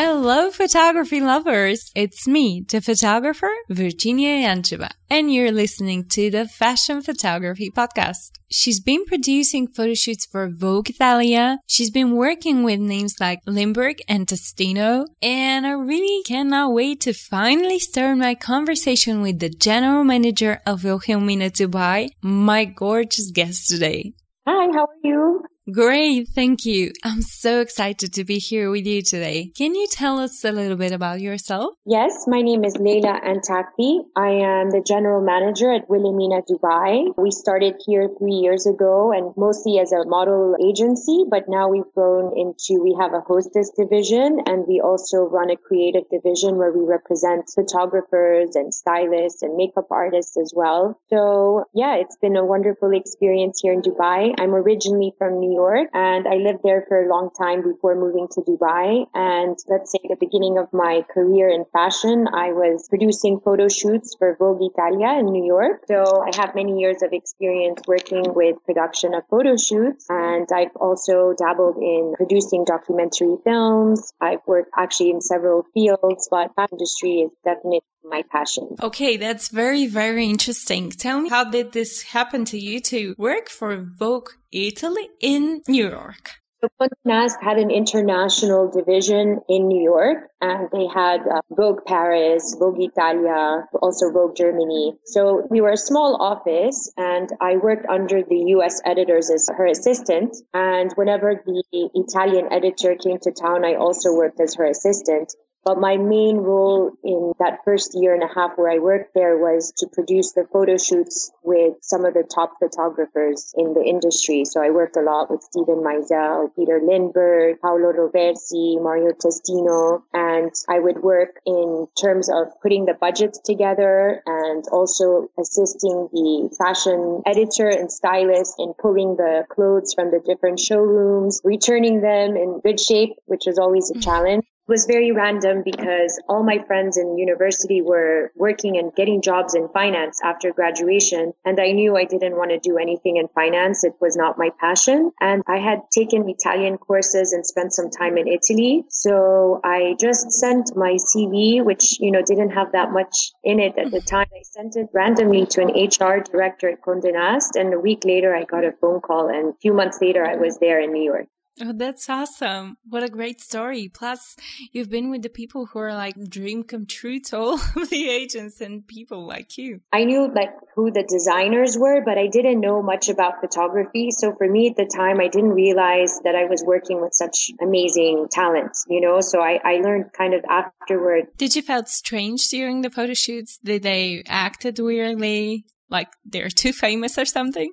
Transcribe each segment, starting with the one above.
Hello, photography lovers. It's me, the photographer, Verginiya Yancheva, and you're listening to the Fashion Photography Podcast. She's been producing photo shoots for Vogue Italia. She's been working with names like Lindbergh and Testino. And I really cannot wait to finally start my conversation with the general manager of Wilhelmina Dubai, my gorgeous guest today. Hi, how are you? Great, thank you. I'm so excited to be here with you today. Can you tell us a little bit about yourself? Yes, my name is Leila Antakly. I am the general manager at Wilhelmina Dubai. We started here three years ago and mostly as a model agency, but now we've grown into, we have a hostess division and we also run a creative division where we represent photographers and stylists and makeup artists as well. So yeah, it's been a wonderful experience here in Dubai. I'm originally from New York and I lived there for a long time before moving to Dubai. And let's say the beginning of my career in fashion, I was producing photo shoots for Vogue Italia in New York. So I have many years of experience working with production of photo shoots and I've also dabbled in producing documentary films. I've worked actually in several fields, but that industry is definitely my passion. Okay, that's very, very interesting. Tell me, how did this happen to you to work for Vogue Italy in New York? Condé Nast had an international division in New York and they had uh, Vogue Paris, Vogue Italia, also Vogue Germany. So we were a small office and I worked under the US editors as her assistant. And whenever the Italian editor came to town, I also worked as her assistant. But my main role in that first year and a half where I worked there was to produce the photo shoots with some of the top photographers in the industry. So I worked a lot with Steven Meisel, Peter Lindbergh, Paolo Roversi, Mario Testino, and I would work in terms of putting the budgets together and also assisting the fashion editor and stylist in pulling the clothes from the different showrooms, returning them in good shape, which was always a mm. challenge was very random because all my friends in university were working and getting jobs in finance after graduation. And I knew I didn't want to do anything in finance. It was not my passion. And I had taken Italian courses and spent some time in Italy. So I just sent my CV, which, you know, didn't have that much in it at the time. I sent it randomly to an HR director at Condé Nast. And a week later, I got a phone call. And a few months later, I was there in New York. Oh, that's awesome. What a great story. Plus, you've been with the people who are like dream come true to all of the agents and people like you. I knew like who the designers were, but I didn't know much about photography. So for me at the time, I didn't realize that I was working with such amazing talents, you know? So I, I learned kind of afterward. Did you felt strange during the photo shoots? Did they acted weirdly? Like they're too famous or something?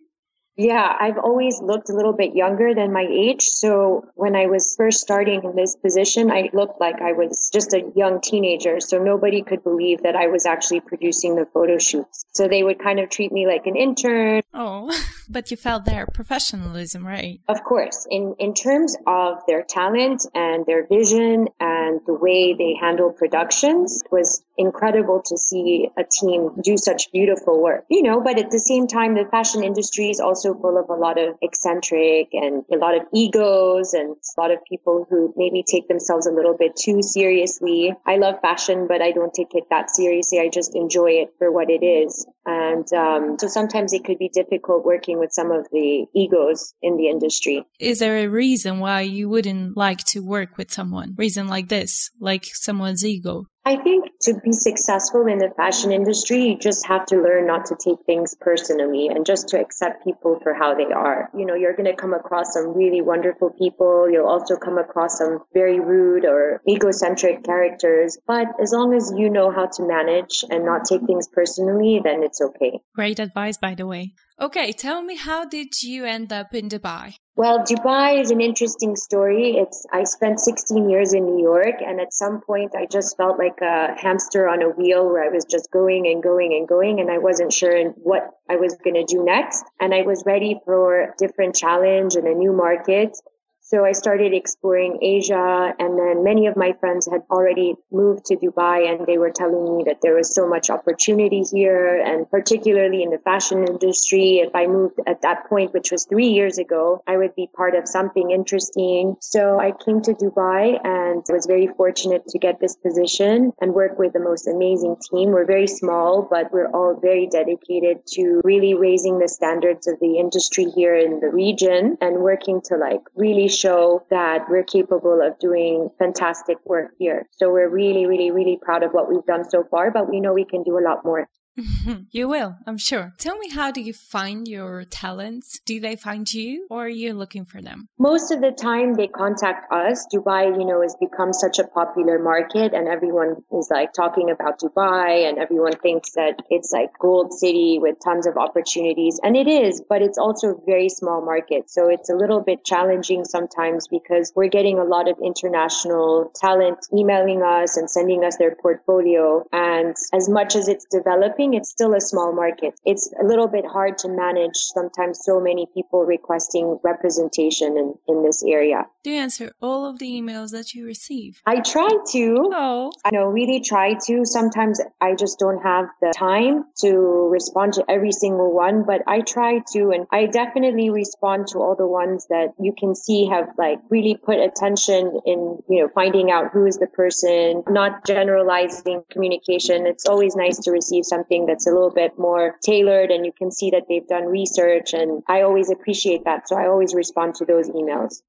Yeah, I've always looked a little bit younger than my age. So when I was first starting in this position, I looked like I was just a young teenager. So nobody could believe that I was actually producing the photo shoots. So they would kind of treat me like an intern. Oh, but you felt their professionalism, right? Of course. In, in terms of their talent and their vision and the way they handle productions was incredible to see a team do such beautiful work, you know, but at the same time, the fashion industry is also full of a lot of eccentric and a lot of egos and a lot of people who maybe take themselves a little bit too seriously. I love fashion, but I don't take it that seriously. I just enjoy it for what it is. And um, so sometimes it could be difficult working with some of the egos in the industry. Is there a reason why you wouldn't like to work with someone? Reason like this, like someone's ego? I think to be successful in the fashion industry, you just have to learn not to take things personally and just to accept people for how they are. You know, you're going to come across some really wonderful people. You'll also come across some very rude or egocentric characters. But as long as you know how to manage and not take things personally, then it's okay. Great advice, by the way. Okay, tell me, how did you end up in Dubai? Well, Dubai is an interesting story. It's I spent 16 years in New York, and at some point, I just felt like a hamster on a wheel, where I was just going and going and going, and I wasn't sure what I was going to do next. And I was ready for a different challenge and a new market. So I started exploring Asia and then many of my friends had already moved to Dubai and they were telling me that there was so much opportunity here and particularly in the fashion industry. If I moved at that point, which was three years ago, I would be part of something interesting. So I came to Dubai and was very fortunate to get this position and work with the most amazing team. We're very small, but we're all very dedicated to really raising the standards of the industry here in the region and working to like really show that we're capable of doing fantastic work here. So we're really, really, really proud of what we've done so far, but we know we can do a lot more. you will, I'm sure. Tell me, how do you find your talents? Do they find you or are you looking for them? Most of the time they contact us. Dubai, you know, has become such a popular market and everyone is like talking about Dubai and everyone thinks that it's like gold city with tons of opportunities. And it is, but it's also a very small market. So it's a little bit challenging sometimes because we're getting a lot of international talent emailing us and sending us their portfolio. And as much as it's developing, it's still a small market. It's a little bit hard to manage sometimes so many people requesting representation in, in this area. Do you answer all of the emails that you receive? I try to. Oh. I know, really try to. Sometimes I just don't have the time to respond to every single one, but I try to. And I definitely respond to all the ones that you can see have like really put attention in, you know, finding out who is the person, not generalizing communication. It's always nice to receive something that's a little bit more tailored and you can see that they've done research. And I always appreciate that. So I always respond to those emails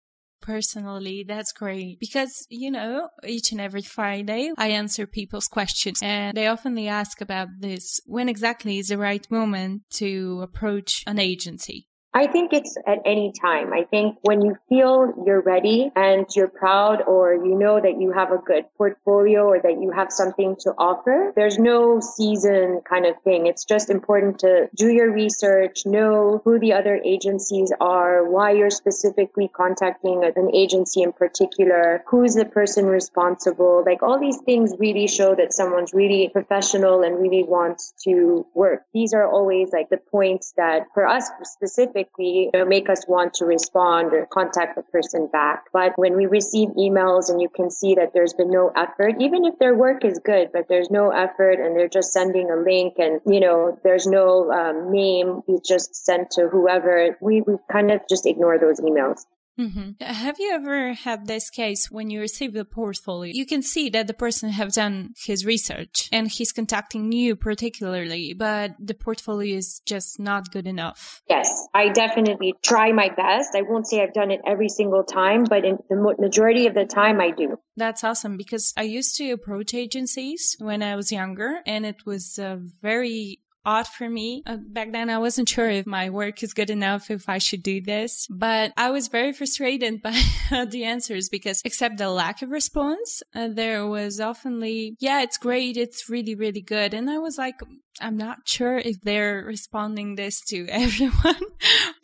personally that's great because you know each and every friday i answer people's questions and they oftenly ask about this when exactly is the right moment to approach an agency I think it's at any time. I think when you feel you're ready and you're proud or you know that you have a good portfolio or that you have something to offer, there's no season kind of thing. It's just important to do your research, know who the other agencies are, why you're specifically contacting an agency in particular, who's the person responsible. Like all these things really show that someone's really professional and really wants to work. These are always like the points that for us specifically, know, make us want to respond or contact the person back. But when we receive emails and you can see that there's been no effort, even if their work is good, but there's no effort and they're just sending a link and, you know, there's no um, name, it's just sent to whoever, we, we kind of just ignore those emails. Mm-hmm. Have you ever had this case when you receive the portfolio? You can see that the person have done his research and he's contacting you particularly, but the portfolio is just not good enough. Yes, I definitely try my best. I won't say I've done it every single time, but in the majority of the time I do. That's awesome because I used to approach agencies when I was younger and it was a very odd for me. Uh, back then, I wasn't sure if my work is good enough, if I should do this, but I was very frustrated by the answers because except the lack of response, uh, there was oftenly, yeah, it's great. It's really, really good. And I was like, I'm not sure if they're responding this to everyone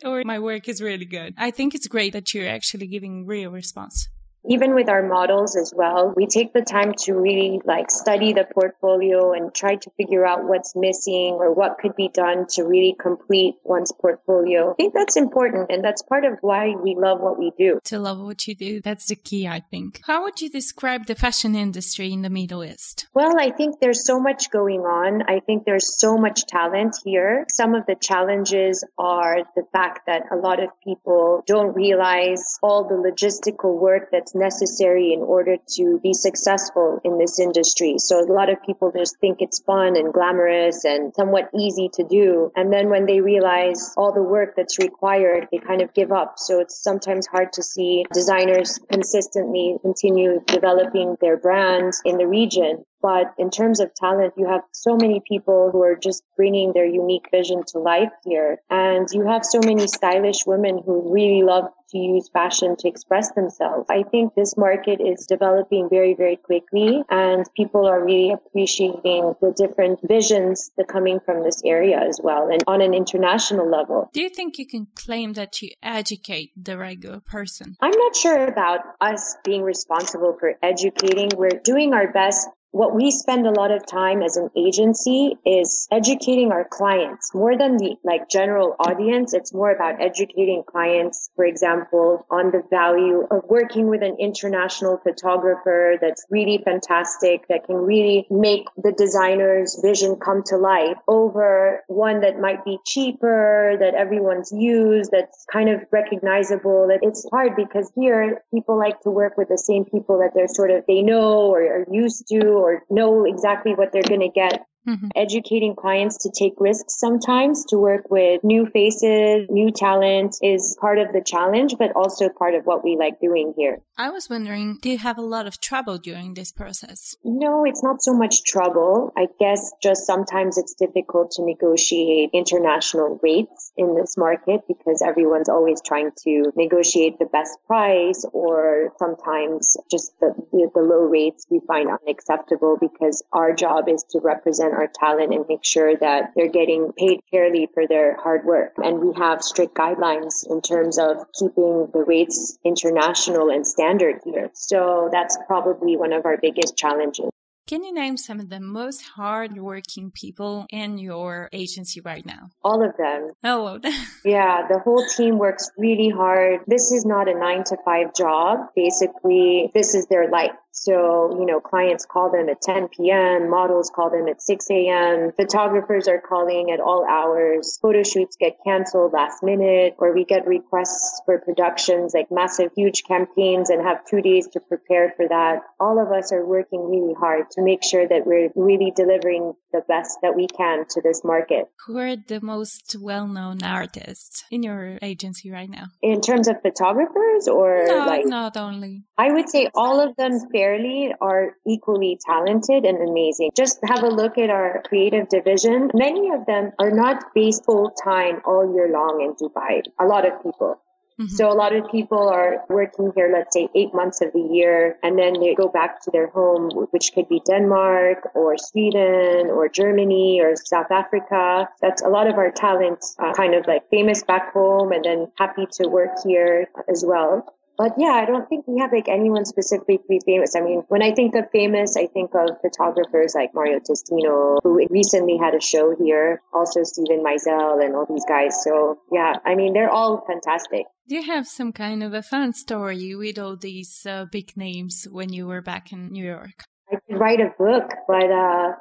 or my work is really good. I think it's great that you're actually giving real response even with our models as well, we take the time to really like study the portfolio and try to figure out what's missing or what could be done to really complete one's portfolio. I think that's important and that's part of why we love what we do. To love what you do, that's the key, I think. How would you describe the fashion industry in the Middle East? Well, I think there's so much going on. I think there's so much talent here. Some of the challenges are the fact that a lot of people don't realize all the logistical work that's necessary in order to be successful in this industry. So a lot of people just think it's fun and glamorous and somewhat easy to do. And then when they realize all the work that's required, they kind of give up. So it's sometimes hard to see designers consistently continue developing their brands in the region. But in terms of talent, you have so many people who are just bringing their unique vision to life here. And you have so many stylish women who really love to use fashion to express themselves. I think this market is developing very, very quickly and people are really appreciating the different visions that coming from this area as well and on an international level. Do you think you can claim that you educate the regular person? I'm not sure about us being responsible for educating. We're doing our best what we spend a lot of time as an agency is educating our clients more than the like general audience. It's more about educating clients, for example, on the value of working with an international photographer that's really fantastic, that can really make the designer's vision come to life over one that might be cheaper, that everyone's used, that's kind of recognizable. That it's hard because here people like to work with the same people that they're sort of, they know or are used to or know exactly what they're going to get Mm-hmm. Educating clients to take risks sometimes to work with new faces, new talent is part of the challenge, but also part of what we like doing here. I was wondering, do you have a lot of trouble during this process? No, it's not so much trouble. I guess just sometimes it's difficult to negotiate international rates in this market because everyone's always trying to negotiate the best price or sometimes just the, the, the low rates we find unacceptable because our job is to represent our talent and make sure that they're getting paid fairly for their hard work. And we have strict guidelines in terms of keeping the rates international and standard here. So that's probably one of our biggest challenges. Can you name some of the most hardworking people in your agency right now? All of them. Oh, all of them. yeah, the whole team works really hard. This is not a nine to five job. Basically, this is their life. So, you know, clients call them at 10 p.m., models call them at 6 a.m., photographers are calling at all hours, photo shoots get canceled last minute, or we get requests for productions like massive, huge campaigns and have two days to prepare for that. All of us are working really hard to make sure that we're really delivering the best that we can to this market. Who are the most well known artists in your agency right now? In terms of photographers or no, like not only. I would say all of them fairly are equally talented and amazing. Just have a look at our creative division. Many of them are not based full time all year long in Dubai. A lot of people. Mm-hmm. So a lot of people are working here, let's say eight months of the year, and then they go back to their home, which could be Denmark or Sweden or Germany or South Africa. That's a lot of our talents uh, kind of like famous back home and then happy to work here as well. But yeah, I don't think we have like anyone specifically famous. I mean, when I think of famous, I think of photographers like Mario Testino, who recently had a show here, also Steven Meisel and all these guys. So yeah, I mean, they're all fantastic. Do you have some kind of a fun story with all these uh, big names when you were back in New York? I could write a book, but uh,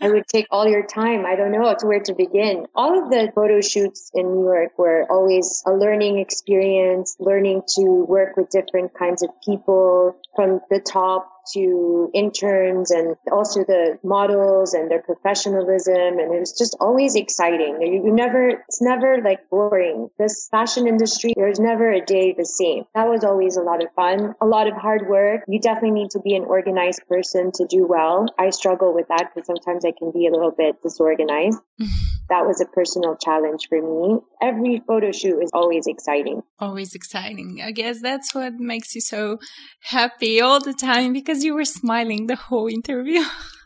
I would take all your time. I don't know where to begin. All of the photo shoots in New York were always a learning experience, learning to work with different kinds of people from the top to interns and also the models and their professionalism. And it was just always exciting. You, you never, it's never like boring. This fashion industry, there's never a day the same. That was always a lot of fun, a lot of hard work. You definitely need to be an organized person to do well. I struggle with that because sometimes I can be a little bit disorganized. that was a personal challenge for me. Every photo shoot is always exciting. Always exciting. I guess that's what makes you so happy all the time because you were smiling the whole interview.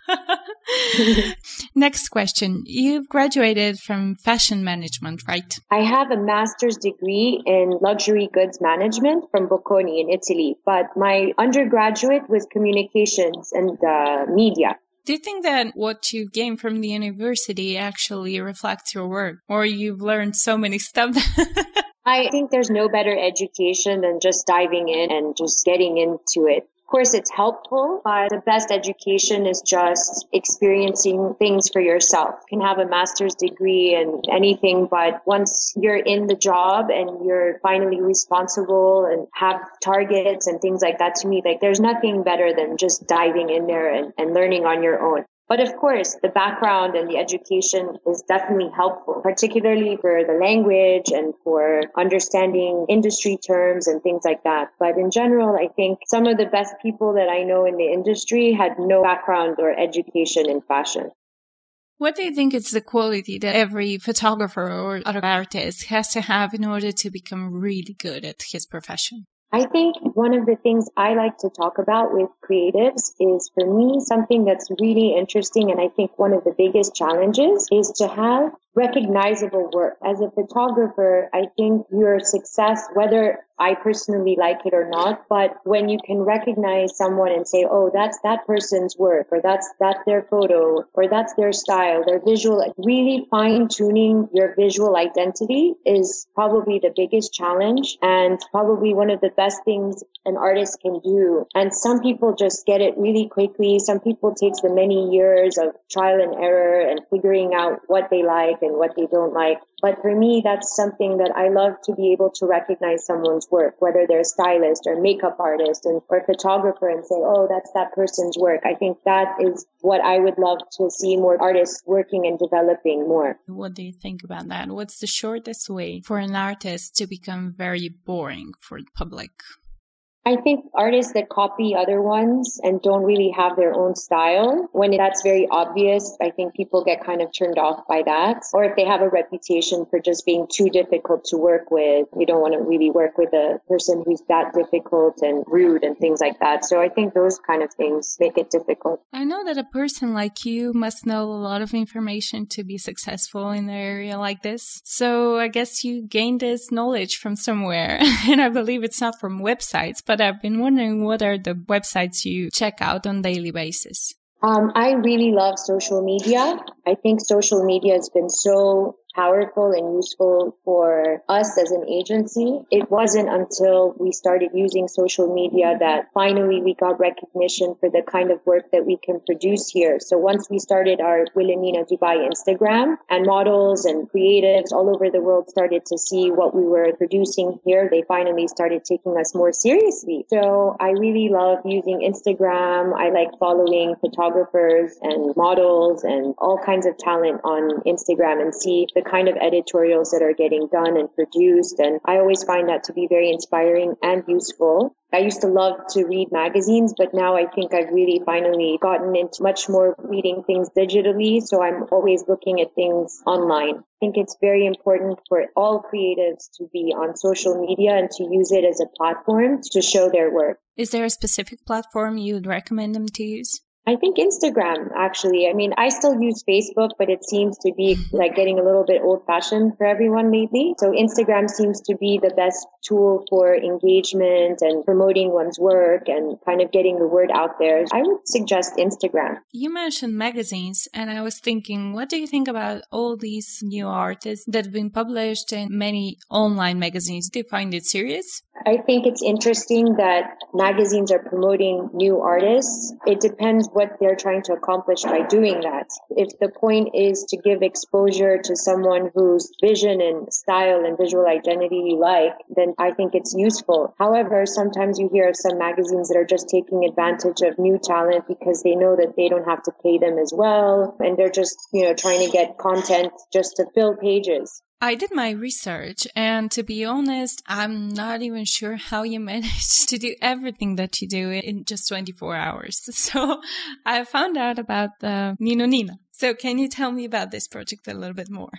Next question. You've graduated from fashion management, right? I have a master's degree in luxury goods management from Bocconi in Italy, but my undergraduate was communications and uh, media. Do you think that what you gain from the university actually reflects your work or you've learned so many stuff? I think there's no better education than just diving in and just getting into it course, it's helpful, but the best education is just experiencing things for yourself. You can have a master's degree and anything, but once you're in the job and you're finally responsible and have targets and things like that, to me, like there's nothing better than just diving in there and, and learning on your own. But of course, the background and the education is definitely helpful, particularly for the language and for understanding industry terms and things like that. But in general, I think some of the best people that I know in the industry had no background or education in fashion. What do you think is the quality that every photographer or other artist has to have in order to become really good at his profession? I think one of the things I like to talk about with creatives is for me something that's really interesting. And I think one of the biggest challenges is to have recognizable work. As a photographer, I think your success, whether I personally like it or not, but when you can recognize someone and say, oh, that's that person's work, or that's, that's their photo, or that's their style, their visual, really fine tuning your visual identity is probably the biggest challenge and probably one of the best things an artist can do. And some people just get it really quickly. Some people takes the many years of trial and error and figuring out what they like and what they don't like. But for me, that's something that I love to be able to recognize someone's work, whether they're a stylist or makeup artist and, or photographer and say, oh, that's that person's work. I think that is what I would love to see more artists working and developing more. What do you think about that? What's the shortest way for an artist to become very boring for the public? I think artists that copy other ones and don't really have their own style, when that's very obvious, I think people get kind of turned off by that. Or if they have a reputation for just being too difficult to work with, you don't want to really work with a person who's that difficult and rude and things like that. So I think those kind of things make it difficult. I know that a person like you must know a lot of information to be successful in an area like this. So I guess you gained this knowledge from somewhere. and I believe it's not from websites, but but I've been wondering what are the websites you check out on daily basis? Um, I really love social media. I think social media has been so powerful and useful for us as an agency. It wasn't until we started using social media that finally we got recognition for the kind of work that we can produce here. So once we started our Wilhelmina Dubai Instagram and models and creatives all over the world started to see what we were producing here, they finally started taking us more seriously. So I really love using Instagram. I like following photographers and models and all kinds of talent on Instagram and see the kind of editorials that are getting done and produced. And I always find that to be very inspiring and useful. I used to love to read magazines, but now I think I've really finally gotten into much more reading things digitally. So I'm always looking at things online. I think it's very important for all creatives to be on social media and to use it as a platform to show their work. Is there a specific platform you'd recommend them to use? I think Instagram, actually. I mean, I still use Facebook, but it seems to be like getting a little bit old fashioned for everyone lately. So Instagram seems to be the best tool for engagement and promoting one's work and kind of getting the word out there. I would suggest Instagram. You mentioned magazines, and I was thinking, what do you think about all these new artists that have been published in many online magazines? Do you find it serious? I think it's interesting that magazines are promoting new artists. It depends what they're trying to accomplish by doing that. If the point is to give exposure to someone whose vision and style and visual identity you like, then I think it's useful. However, sometimes you hear of some magazines that are just taking advantage of new talent because they know that they don't have to pay them as well. And they're just, you know, trying to get content just to fill pages. I did my research, and to be honest, I'm not even sure how you manage to do everything that you do in just 24 hours. So I found out about the Ninu Nina. So can you tell me about this project a little bit more?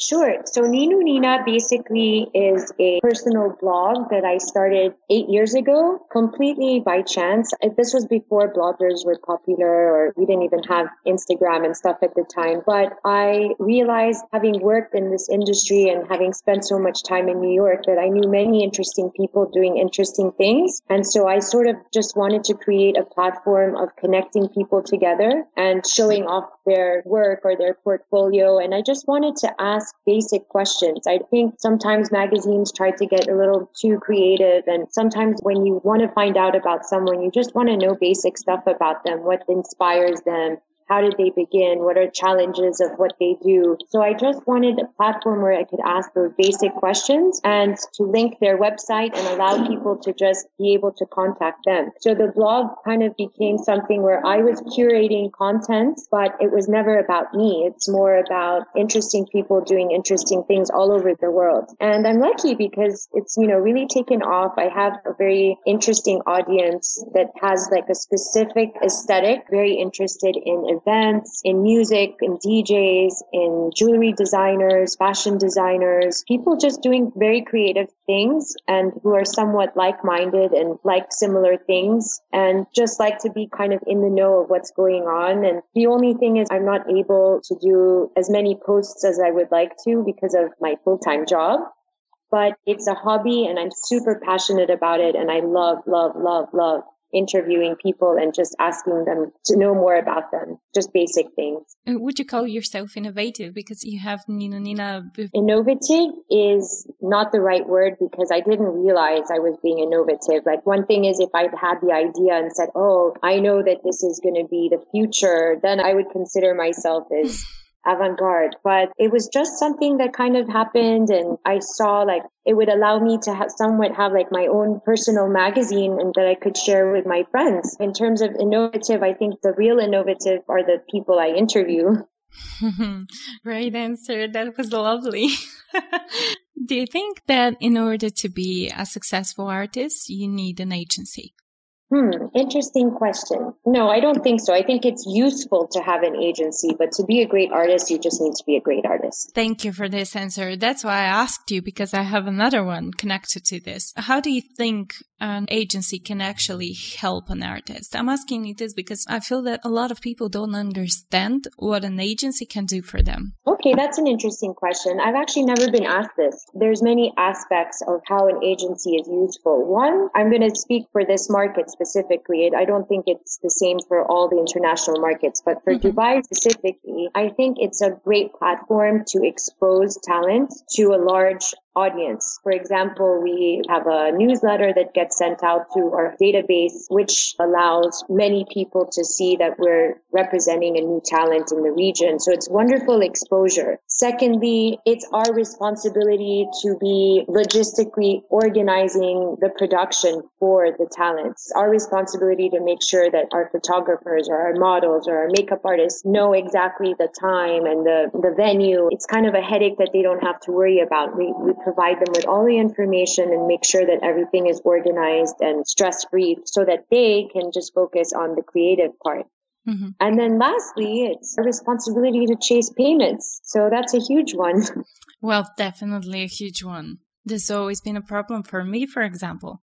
Sure. So Ninu Nina basically is a personal blog that I started eight years ago, completely by chance. Uh, this was before bloggers were popular or we didn't even have Instagram and stuff at the time. But I realized having worked in this industry and having spent so much time in New York that I knew many interesting people doing interesting things. And so I sort of just wanted to create a platform of connecting people together and showing off their work or their portfolio. And I just wanted to ask ask basic questions. I think sometimes magazines try to get a little too creative and sometimes when you want to find out about someone, you just want to know basic stuff about them, what inspires them, how did they begin? What are challenges of what they do? So I just wanted a platform where I could ask those basic questions and to link their website and allow people to just be able to contact them. So the blog kind of became something where I was curating content, but it was never about me. It's more about interesting people doing interesting things all over the world. And I'm lucky because it's, you know, really taken off. I have a very interesting audience that has like a specific aesthetic, very interested in events, in music, in DJs, in jewelry designers, fashion designers, people just doing very creative things and who are somewhat like-minded and like similar things and just like to be kind of in the know of what's going on. And the only thing is I'm not able to do as many posts as I would like to because of my full-time job but it's a hobby and I'm super passionate about it. And I love, love, love, love interviewing people and just asking them to know more about them, just basic things. Uh, would you call yourself innovative because you have Ninu Nina? Innovative is not the right word because I didn't realize I was being innovative. Like one thing is if I had the idea and said, Oh, I know that this is going to be the future, then I would consider myself as avant-garde, but it was just something that kind of happened. And I saw like it would allow me to have somewhat have like my own personal magazine and that I could share with my friends. In terms of innovative, I think the real innovative are the people I interview. Great answer. That was lovely. Do you think that in order to be a successful artist, you need an agency? Hmm, interesting question. No, I don't think so. I think it's useful to have an agency, but to be a great artist, you just need to be a great artist. Thank you for this answer. That's why I asked you because I have another one connected to this. How do you think an agency can actually help an artist? I'm asking you this because I feel that a lot of people don't understand what an agency can do for them. Okay, that's an interesting question. I've actually never been asked this. There's many aspects of how an agency is useful. One, I'm going to speak for this market specifically. I don't think it's the same for all the international markets, but for mm-hmm. Dubai specifically, I think it's a great platform to expose talent to a large audience. For example, we have a newsletter that gets sent out to our database, which allows many people to see that we're representing a new talent in the region. So it's wonderful exposure. Secondly, it's our responsibility to be logistically organizing the production for the talents. Our responsibility to make sure that our photographers or our models or our makeup artists know exactly the time and the, the venue. It's kind of a headache that they don't have to worry about. We, we provide them with all the information and make sure that everything is organized and stress free so that they can just focus on the creative part. Mm-hmm. And then lastly, it's a responsibility to chase payments. So that's a huge one. Well, definitely a huge one. This has always been a problem for me, for example.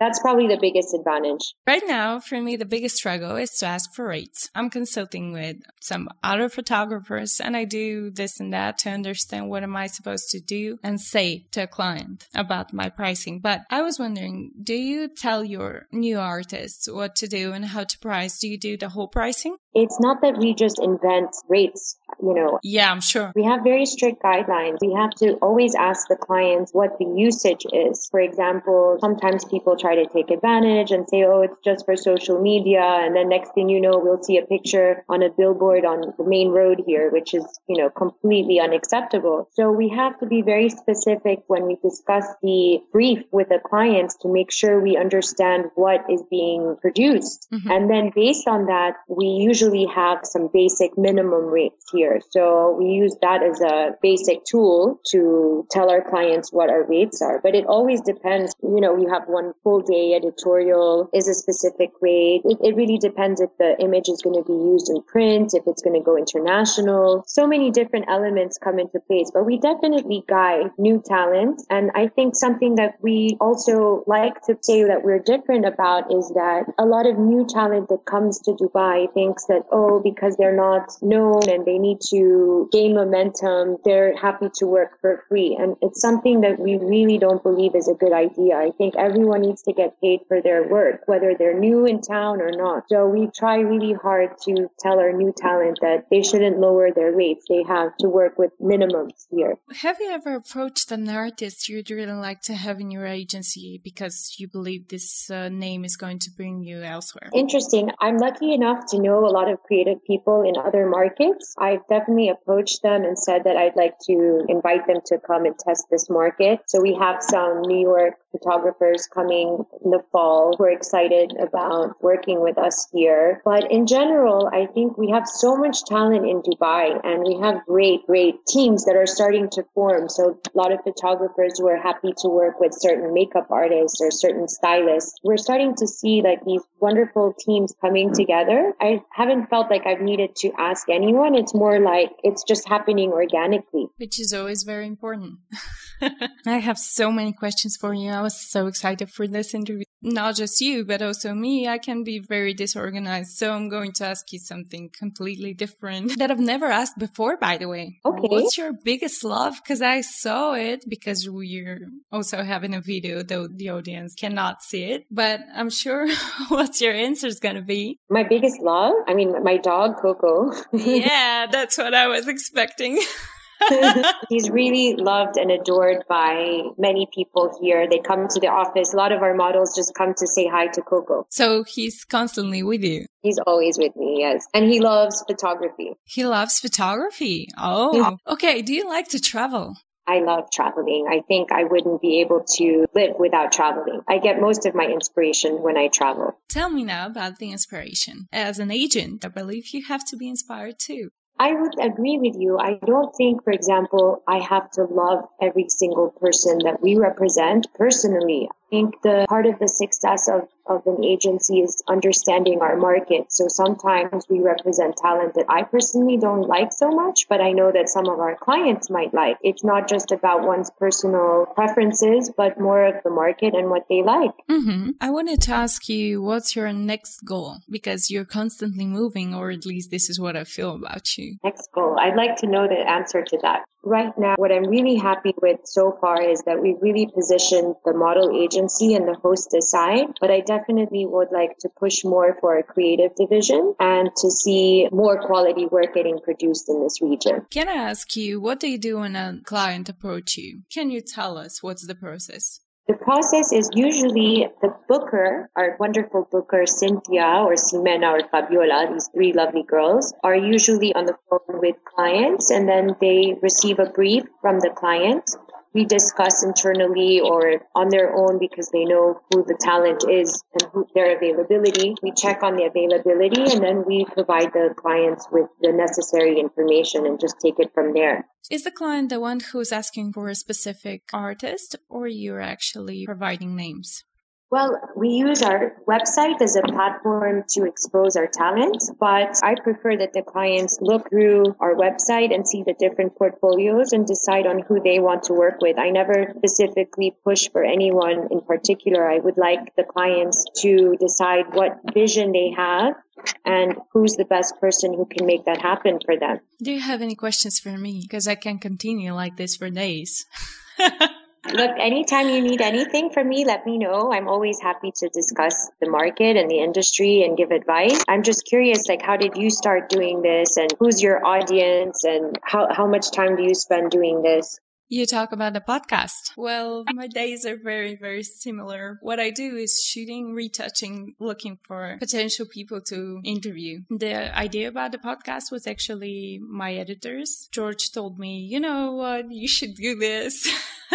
That's probably the biggest advantage. Right now, for me, the biggest struggle is to ask for rates. I'm consulting with some other photographers and I do this and that to understand what am I supposed to do and say to a client about my pricing. But I was wondering, do you tell your new artists what to do and how to price? Do you do the whole pricing? It's not that we just invent rates, you know. Yeah, I'm sure. We have very strict guidelines. We have to always ask the clients what the usage is. For example, sometimes people try to take advantage and say, oh, it's just for social media. And then next thing you know, we'll see a picture on a billboard on the main road here, which is, you know, completely unacceptable. So we have to be very specific when we discuss the brief with the clients to make sure we understand what is being produced. Mm-hmm. And then based on that, we usually usually have some basic minimum rates here. So we use that as a basic tool to tell our clients what our rates are. But it always depends. You know, you have one full day editorial is a specific rate. It, it really depends if the image is going to be used in print, if it's going to go international. So many different elements come into place, but we definitely guide new talent. And I think something that we also like to say that we're different about is that a lot of new talent that comes to Dubai thinks that, oh, because they're not known and they need to gain momentum, they're happy to work for free. And it's something that we really don't believe is a good idea. I think everyone needs to get paid for their work, whether they're new in town or not. So we try really hard to tell our new talent that they shouldn't lower their rates. They have to work with minimums here. Have you ever approached an artist you'd really like to have in your agency because you believe this uh, name is going to bring you elsewhere? Interesting. I'm lucky enough to know a lot of creative people in other markets. I've definitely approached them and said that I'd like to invite them to come and test this market. So we have some New York photographers coming in the fall who are excited about working with us here. But in general, I think we have so much talent in Dubai and we have great, great teams that are starting to form. So a lot of photographers who are happy to work with certain makeup artists or certain stylists. We're starting to see like these wonderful teams coming together. I haven't felt like I've needed to ask anyone. It's more like it's just happening organically. Which is always very important. I have so many questions for you. I was so excited for this interview. Not just you, but also me. I can be very disorganized. So I'm going to ask you something completely different that I've never asked before, by the way. Okay. What's your biggest love? Because I saw it because we're also having a video, though the audience cannot see it. But I'm sure what's your answer is going to be. My biggest love? I mean, my dog, Coco. yeah, that's what I was expecting. He's really loved and adored by many people here. They come to the office. A lot of our models just come to say hi to Coco. So he's constantly with you. He's always with me, yes. And he loves photography. He loves photography. Oh, okay. Do you like to travel? I love traveling. I think I wouldn't be able to live without traveling. I get most of my inspiration when I travel. Tell me now about the inspiration. As an agent, I believe you have to be inspired too. I would agree with you. I don't think, for example, I have to love every single person that we represent personally I think the part of the success of, of an agency is understanding our market. So sometimes we represent talent that I personally don't like so much, but I know that some of our clients might like. It's not just about one's personal preferences, but more of the market and what they like. Mm-hmm. I wanted to ask you, what's your next goal? Because you're constantly moving, or at least this is what I feel about you. Next goal. I'd like to know the answer to that. Right now, what I'm really happy with so far is that we really positioned the model agency and the hostess side, but I definitely would like to push more for a creative division and to see more quality work getting produced in this region. Can I ask you, what do you do when a client approach you? Can you tell us what's the process? The process is usually the booker, our wonderful booker, Cynthia or Simena or Fabiola, these three lovely girls, are usually on the phone with clients and then they receive a brief from the client we discuss internally or on their own because they know who the talent is and who their availability. We check on the availability and then we provide the clients with the necessary information and just take it from there. Is the client the one who's asking for a specific artist or you're actually providing names? Well, we use our website as a platform to expose our talent, but I prefer that the clients look through our website and see the different portfolios and decide on who they want to work with. I never specifically push for anyone in particular. I would like the clients to decide what vision they have and who's the best person who can make that happen for them. Do you have any questions for me? Because I can continue like this for days. Look, anytime you need anything from me, let me know. I'm always happy to discuss the market and the industry and give advice. I'm just curious, like, how did you start doing this and who's your audience and how, how much time do you spend doing this? You talk about the podcast. Well, my days are very, very similar. What I do is shooting, retouching, looking for potential people to interview. The idea about the podcast was actually my editors. George told me, you know what, you should do this.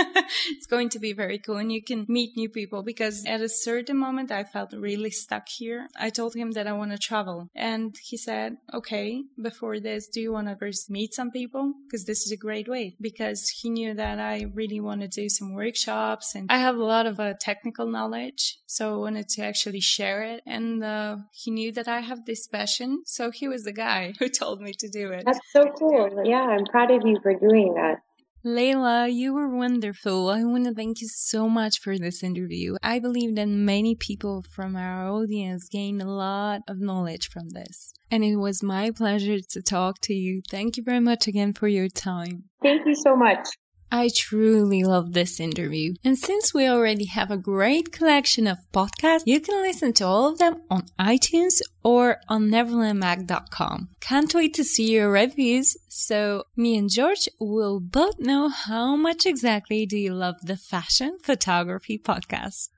it's going to be very cool and you can meet new people because at a certain moment I felt really stuck here. I told him that I want to travel and he said, okay, before this, do you want to first meet some people? Because this is a great way because he knew knew that I really want to do some workshops and I have a lot of uh, technical knowledge. So I wanted to actually share it. And uh, he knew that I have this passion. So he was the guy who told me to do it. That's so cool. Yeah, I'm proud of you for doing that. Leila, you were wonderful. I want to thank you so much for this interview. I believe that many people from our audience gained a lot of knowledge from this. And it was my pleasure to talk to you. Thank you very much again for your time. Thank you so much. I truly love this interview. And since we already have a great collection of podcasts, you can listen to all of them on iTunes or on neverlandmag.com. Can't wait to see your reviews. So me and George will both know how much exactly do you love the fashion photography podcast.